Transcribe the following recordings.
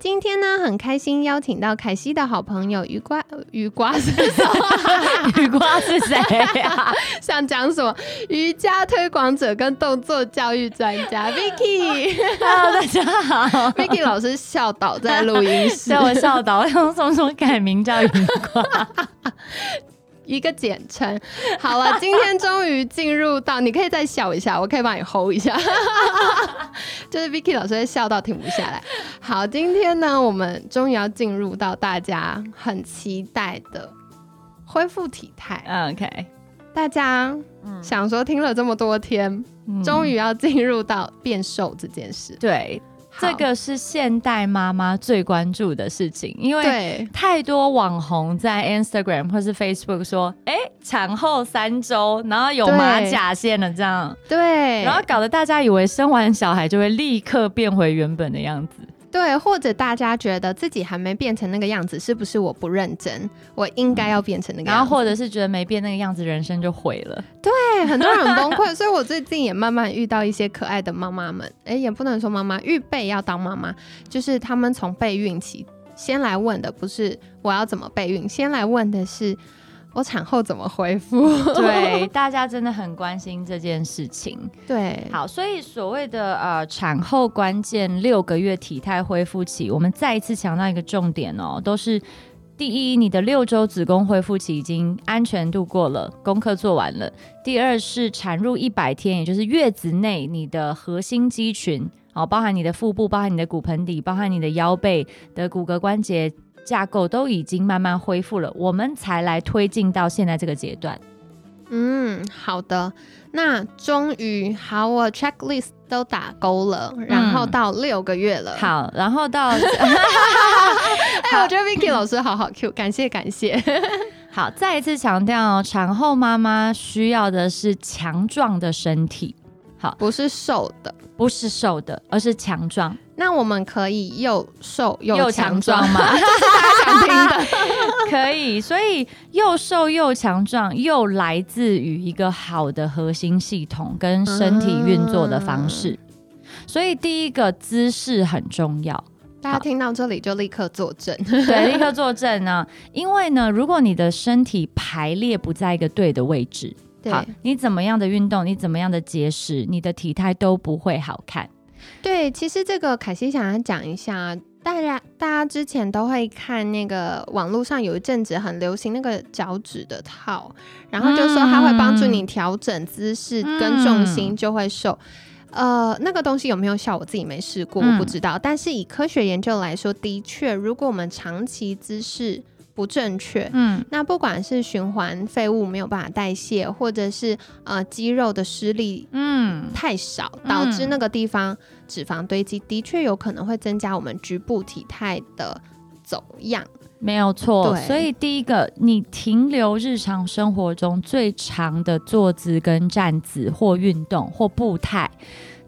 今天呢，很开心邀请到凯西的好朋友鱼瓜，鱼瓜是什么？鱼瓜是谁呀？想讲什么？瑜伽推广者跟动作教育专家 Vicky。Hello，大家好。Vicky 老师笑倒在录音室，叫我笑倒，我想什么时候改名叫鱼瓜？一个简称。好了，今天终于进入到，你可以再笑一下，我可以帮你 hold 一下。就是 Vicky 老师会笑到停不下来。好，今天呢，我们终于要进入到大家很期待的恢复体态。嗯 OK，大家想说听了这么多天，嗯终于要进入到变瘦这件事。对，好这个是现代妈妈最关注的事情，因为太多网红在 Instagram 或是 Facebook 说，哎、产后三周，然后有马甲线了这样，对，然后搞得大家以为生完小孩就会立刻变回原本的样子。对，或者大家觉得自己还没变成那个样子，是不是我不认真？我应该要变成那个然样子。后或者是觉得没变那个样子，人生就毁了。对，很多人很崩溃，所以我最近也慢慢遇到一些可爱的妈妈们，哎，也不能说妈妈，预备要当妈妈，就是他们从备孕期先来问的，不是我要怎么备孕，先来问的是我产后怎么恢复。对，大家真的很关心这件事情。对，好，所以所谓的呃产后关键六个月体态恢复期，我们再一次强调一个重点哦，都是第一，你的六周子宫恢复期已经安全度过了，功课做完了；第二是产褥一百天，也就是月子内你的核心肌群，哦，包含你的腹部，包含你的骨盆底，包含你的腰背的骨骼关节。架构都已经慢慢恢复了，我们才来推进到现在这个阶段。嗯，好的，那终于好，我 checklist 都打勾了，然后到六个月了。，好，然后到 哎，我觉得 Vicky 老师好好 Q，感谢感谢。好，再一次强调，产后妈妈需要的是强壮的身体，不是瘦的，不是瘦的，而是强壮那我们可以又瘦又又强强壮壮嘛，想听的。可以。所以又瘦又强壮，又来自于一个好的核心系统跟身体运作的方式。所以第一个姿势很重要。大家听到这里就立刻坐正。对，立刻坐正呢。因为呢，如果你的身体排列不在一个对的位置，对好，你怎么样的运动，你怎么样的节食，你的体态都不会好看。对，其实这个凯西想要讲一下，大家大家之前都会看那个网络上有一阵子很流行那个脚趾的套，然后就说它会帮助你调整姿势跟重心，就会瘦。呃，那个东西有没有效？我自己没试过，嗯我不知道。但是以科学研究来说，的确，如果我们长期姿势不正确，嗯，那不管是循环废物没有办法代谢，或者是呃肌肉的施力嗯，太少，嗯导致那个地方脂肪堆积，的确有可能会增加我们局部体态的走样。没有错。对所以第一个，你停留日常生活中最长的坐姿跟站姿或运动或步态。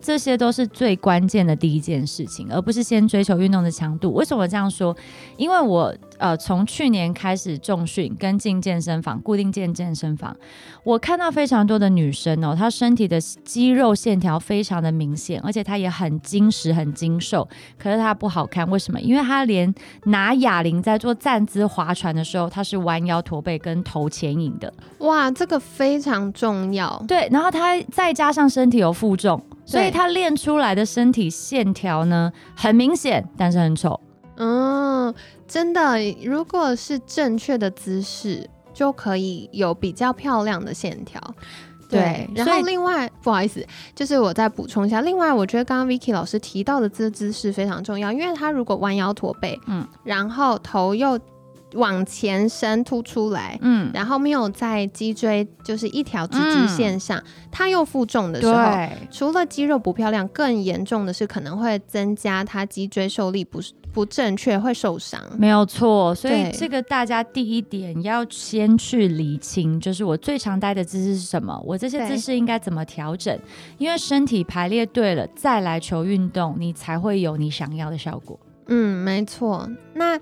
这些都是最关键的第一件事情，而不是先追求运动的强度。为什么这样说？因为我呃从去年开始重训跟进健身房，固定健健身房，我看到非常多的女生哦，她身体的肌肉线条非常的明显，而且她也很精实、很精瘦，可是她不好看。为什么？因为她连拿哑铃在做站姿划船的时候，她是弯腰驼背跟头前引的。哇，这个非常重要。对，然后她再加上身体有负重，所以她练出来的身体线条呢很明显，但是很丑。嗯，真的，如果是正确的姿势，就可以有比较漂亮的线条。对，然后另外不好意思，就是我再补充一下，另外我觉得刚刚 Vicky 老师提到的这姿势非常重要，因为他如果弯腰驼背，嗯嗯，然后头又往前伸凸出来，嗯，然后没有在脊椎就是一条直直线上，它又负重的时候，除了肌肉不漂亮，更严重的是可能会增加它脊椎受力不不正确，会受伤。没有错。所以这个大家第一点要先去理清，就是我最常待的姿势是什么，我这些姿势应该怎么调整，因为身体排列对了，再来求运动，你才会有你想要的效果。嗯，没错。那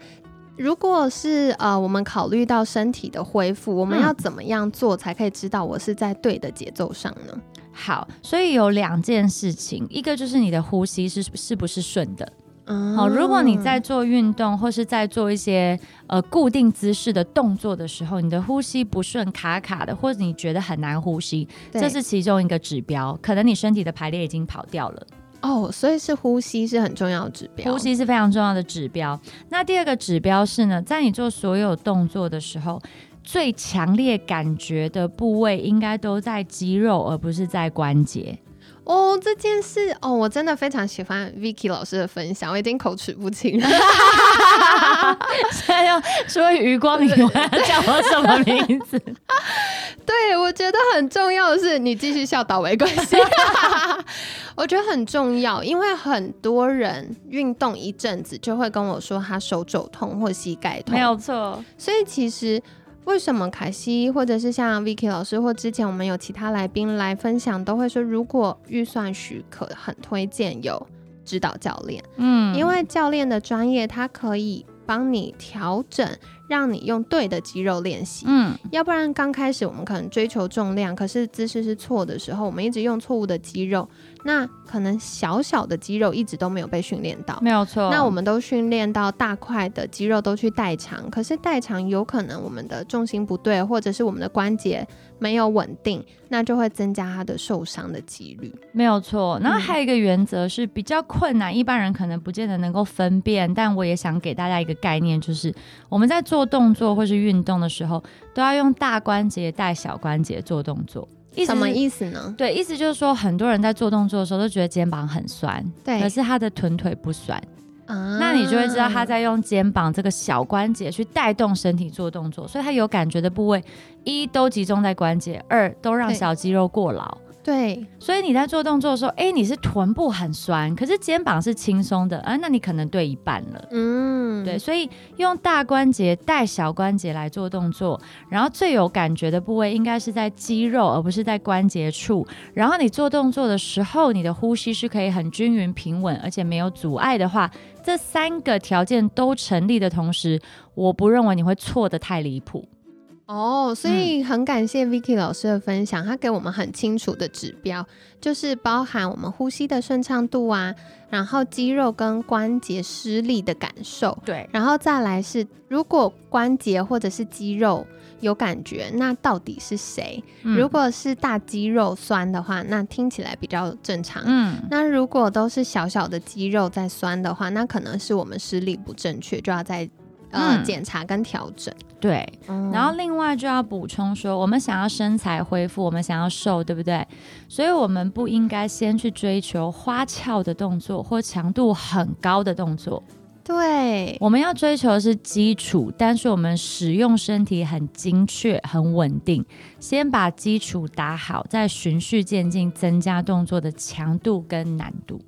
如果是呃，我们考虑到身体的恢复，我们嗯要怎么样做才可以知道我是在对的节奏上呢？好，所以有两件事情，一个就是你的呼吸是是不是顺的。嗯好，如果你在做运动或是在做一些呃固定姿势的动作的时候，你的呼吸不顺、卡卡的，或者你觉得很难呼吸，这是其中一个指标，可能你身体的排列已经跑掉了。哦，所以是呼吸是很重要的指标。呼吸是非常重要的指标。那第二个指标是呢，在你做所有动作的时候，最强烈感觉的部位应该都在肌肉，而不是在关节。哦，这件事哦，我真的非常喜欢 Vicky 老师的分享，我已经口齿不清了。现在要说余光以外，要叫我什么名字？对，我觉得很重要的是，你继续笑倒没关系。我觉得很重要，因为很多人运动一阵子就会跟我说他手肘痛或膝盖痛，没有错，所以其实为什么凯西或者是像 Vicky 老师或之前我们有其他来宾来分享，都会说如果预算许可，很推荐有指导教练，嗯。因为教练的专业，他可以帮你调整，让你用对的肌肉练习。嗯，要不然刚开始我们可能追求重量，可是姿势是错的时候，我们一直用错误的肌肉，那可能小小的肌肉一直都没有被训练到。没有错。那我们都训练到大块的肌肉都去代偿，可是代偿有可能我们的重心不对，或者是我们的关节没有稳定，那就会增加它的受伤的几率。没有错。然后嗯还有一个原则是比较困难，一般人可能不见得能够分辨，但我也想给大家一个概念，就是我们在做动作或是运动的时候，都要用大关节带小关节做动作。意思什么意思呢？对，意思就是说，很多人在做动作的时候都觉得肩膀很酸，对可是他的臀腿不酸，啊那你就会知道他在用肩膀这个小关节去带动身体做动作，所以他有感觉的部位，一都集中在关节，二都让小肌肉过劳。对所以你在做动作的时候，哎，你是臀部很酸，可是肩膀是轻松的，啊，那你可能对一半了。嗯对，所以用大关节带小关节来做动作，然后最有感觉的部位应该是在肌肉，而不是在关节处。然后你做动作的时候，你的呼吸是可以很均匀平稳，而且没有阻碍的话，这三个条件都成立的同时，我不认为你会错的太离谱。哦，所以很感谢 Vicky 老师的分享，他给我们很清楚的指标，就是包含我们呼吸的顺畅度啊，然后肌肉跟关节施力的感受，对，然后再来是如果关节或者是肌肉有感觉，那到底是谁？嗯如果是大肌肉酸的话，那听起来比较正常。嗯，那如果都是小小的肌肉在酸的话，那可能是我们施力不正确，就要再呃、嗯检查跟调整。对。嗯然后另外就要补充说，我们想要身材恢复，我们想要瘦，对不对？所以我们不应该先去追求花俏的动作或强度很高的动作，对，我们要追求的是基础，但是我们使用身体很精确、很稳定。先把基础打好，再循序渐进增加动作的强度跟难度。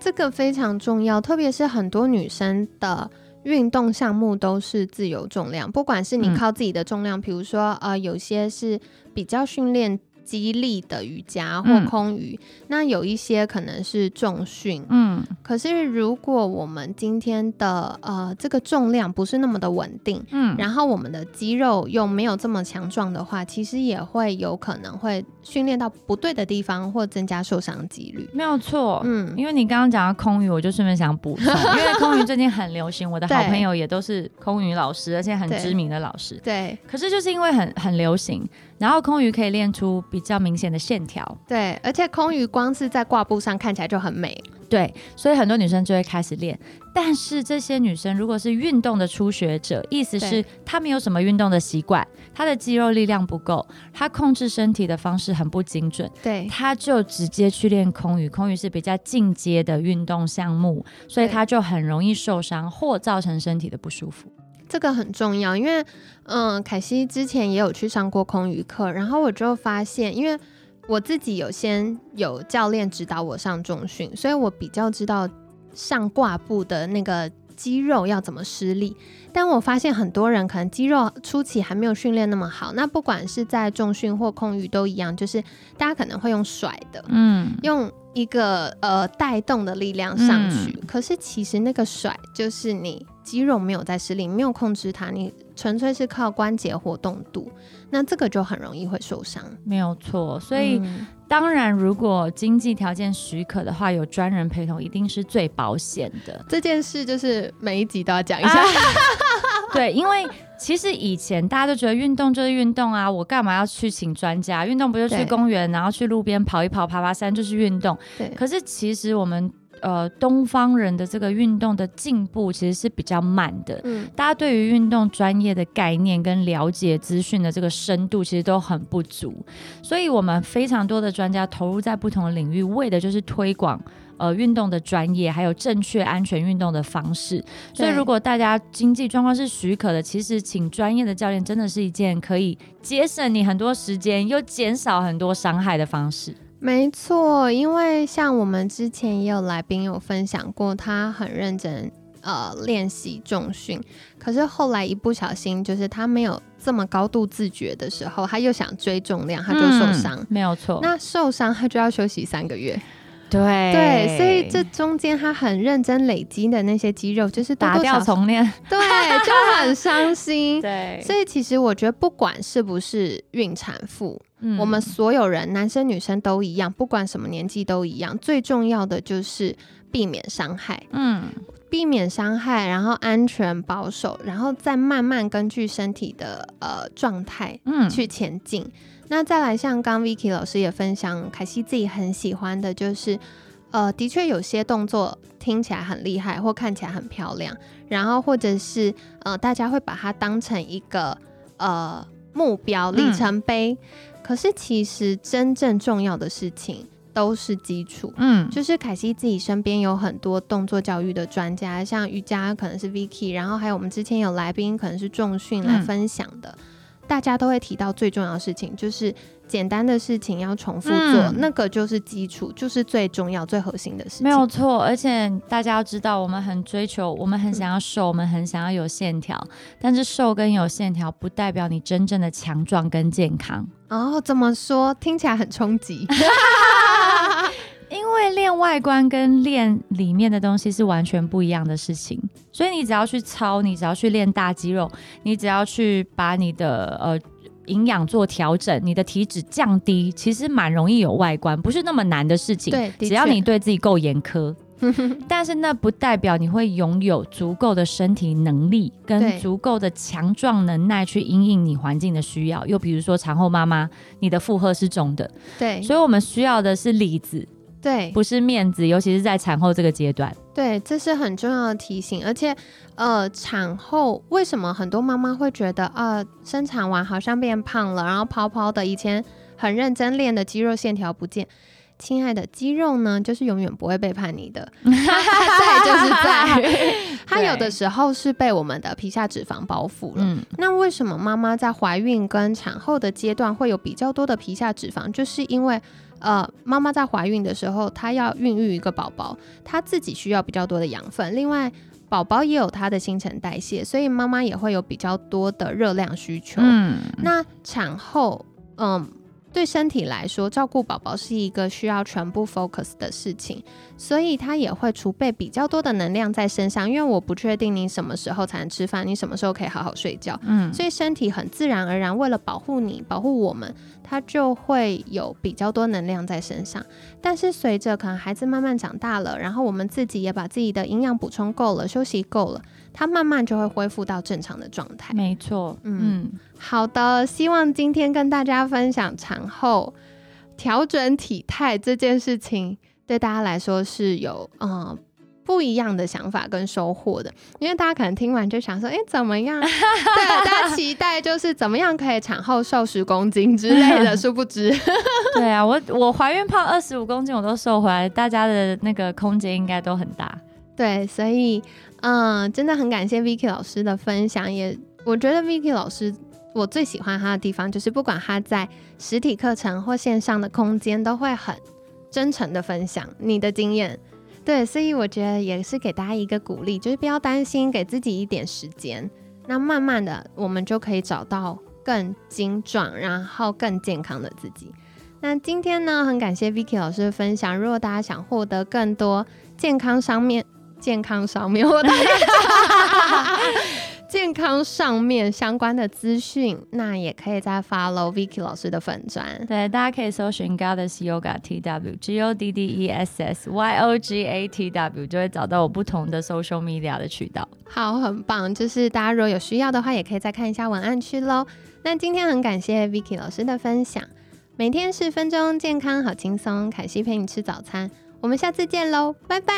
这个非常重要，特别是很多女生的运动项目都是自由重量，不管是你嗯。靠自己的重量，比如说呃，有些是比较训练肌力的瑜伽或嗯空余，那有一些可能是重训。嗯，可是如果我们今天的呃这个重量不是那么的稳定，嗯，然后我们的肌肉又没有这么强壮的话，其实也会有可能会训练到不对的地方，或增加受伤几率。没有错。嗯，因为你刚刚讲到空余，我就顺便想补充，因为空余最近很流行，我的好朋友也都是空余老师，而且很知名的老师。对可是就是因为很很流行，然后空余可以练出比较明显的线条，对，而且空余光是在挂布上看起来就很美。对，所以很多女生就会开始练。但是这些女生如果是运动的初学者，意思是她没有什么运动的习惯，她的肌肉力量不够，她控制身体的方式很不精准，对她就直接去练空余。空余是比较进阶的运动项目，所以她就很容易受伤或造成身体的不舒服。这个很重要，因为嗯，凯西之前也有去上过空余课，然后我就发现，因为我自己有先有教练指导我上重训，所以我比较知道上挂步的那个肌肉要怎么施力。但我发现很多人可能肌肉初期还没有训练那么好，那不管是在重训或空余都一样，就是大家可能会用甩的，嗯，用一个呃带动的力量上去。可是其实那个甩就是你肌肉没有在施力，没有控制它，你纯粹是靠关节活动度，那这个就很容易会受伤。没有错，所以。当然，如果经济条件许可的话，有专人陪同一定是最保险的。这件事就是每一集都要讲一下。对，因为其实以前大家都觉得运动就是运动啊，我干嘛要去请专家？运动不就去公园，然后去路边跑一跑、爬爬山就是运动。对。可是其实我们。呃，东方人的这个运动的进步其实是比较慢的。嗯，大家对于运动专业的概念跟了解资讯的这个深度其实都很不足，所以我们非常多的专家投入在不同的领域，为的就是推广呃运动的专业，还有正确安全运动的方式。所以，如果大家经济状况是许可的，其实请专业的教练真的是一件可以节省你很多时间，又减少很多伤害的方式。没错，因为像我们之前也有来宾有分享过，他很认真呃练习重训，可是后来一不小心，就是他没有这么高度自觉的时候，他又想追重量，他就受伤。没有错，那受伤他就要休息三个月。对对，所以这中间他很认真累积的那些肌肉，就是打掉重练，对，就很伤心。对，所以其实我觉得，不管是不是孕产妇。我们所有人，男生女生都一样，不管什么年纪都一样。最重要的就是避免伤害，嗯，避免伤害，然后安全保守，然后再慢慢根据身体的呃状态，嗯，去前进。那再来，像刚 Vicky 老师也分享，凯西自己很喜欢的就是，呃，的确有些动作听起来很厉害，或看起来很漂亮，然后或者是呃，大家会把它当成一个呃目标里程碑。可是其实真正重要的事情都是基础，嗯，就是凯西自己身边有很多动作教育的专家，像瑜伽可能是 Vicky，然后还有我们之前有来宾可能是重训来分享的，大家都会提到最重要的事情就是。简单的事情要重复做，那个就是基础，就是最重要、最核心的事情。没有错，而且大家要知道，我们很追求，我们很想要瘦，我们很想要有线条，但是瘦跟有线条不代表你真正的强壮跟健康。哦，怎么说？听起来很冲击。因为练外观跟练里面的东西是完全不一样的事情，所以你只要去操，你只要去练大肌肉，你只要去把你的呃。营养做调整，你的体脂降低，其实蛮容易有外观，不是那么难的事情。对，只要你对自己够严苛。但是那不代表你会拥有足够的身体能力跟足够的强壮能耐去应应你环境的需要。又比如说产后妈妈，你的负荷是重的。对，所以我们需要的是里子。对，不是面子，尤其是在产后这个阶段。对，这是很重要的提醒。而且，呃，产后为什么很多妈妈会觉得啊，生产完好像变胖了，然后泡泡的，以前很认真练的肌肉线条不见？亲爱的，肌肉呢，就是永远不会背叛你的，它在就是在，它有的时候是被我们的皮下脂肪包覆了。嗯，那为什么妈妈在怀孕跟产后的阶段会有比较多的皮下脂肪？就是因为。呃，妈妈在怀孕的时候，她要孕育一个宝宝，她自己需要比较多的养分。另外，宝宝也有他的新陈代谢，所以妈妈也会有比较多的热量需求。嗯，那产后，嗯。对身体来说，照顾宝宝是一个需要全部 focus 的事情，所以他也会储备比较多的能量在身上。因为我不确定你什么时候才能吃饭，你什么时候可以好好睡觉，嗯，所以身体很自然而然为了保护你、保护我们，它就会有比较多能量在身上。但是随着可能孩子慢慢长大了，然后我们自己也把自己的营养补充够了，休息够了。它慢慢就会恢复到正常的状态。没错，嗯，好的，希望今天跟大家分享产后调整体态这件事情，对大家来说是有嗯不一样的想法跟收获的。因为大家可能听完就想说，哎，怎么样？对，大家期待就是怎么样可以产后瘦十公斤之类的，殊不知，对啊，我我怀孕胖二十五公斤我都瘦回来，大家的那个空间应该都很大。对，所以。嗯，真的很感谢 Vicky 老师的分享，也我觉得 Vicky 老师我最喜欢他的地方，就是不管他在实体课程或线上的空间，都会很真诚的分享你的经验。对，所以我觉得也是给大家一个鼓励，就是不要担心，给自己一点时间，那慢慢的我们就可以找到更精壮，然后更健康的自己。那今天呢，很感谢 Vicky 老师的分享。如果大家想获得更多健康上面、健康上面，我大家 健康上面相关的资讯，那也可以再 follow Vicky 老师的粉砖。对，大家可以搜寻 Goddess Yoga T W G O D D E S S Y O G A T W，就会找到我不同的 social media 的渠道。好，很棒。就是大家如果有需要的话，也可以再看一下文案区喽。那今天很感谢 Vicky 老师的分享。每天十分钟，健康好轻松。凯西陪你吃早餐，我们下次见喽，拜拜。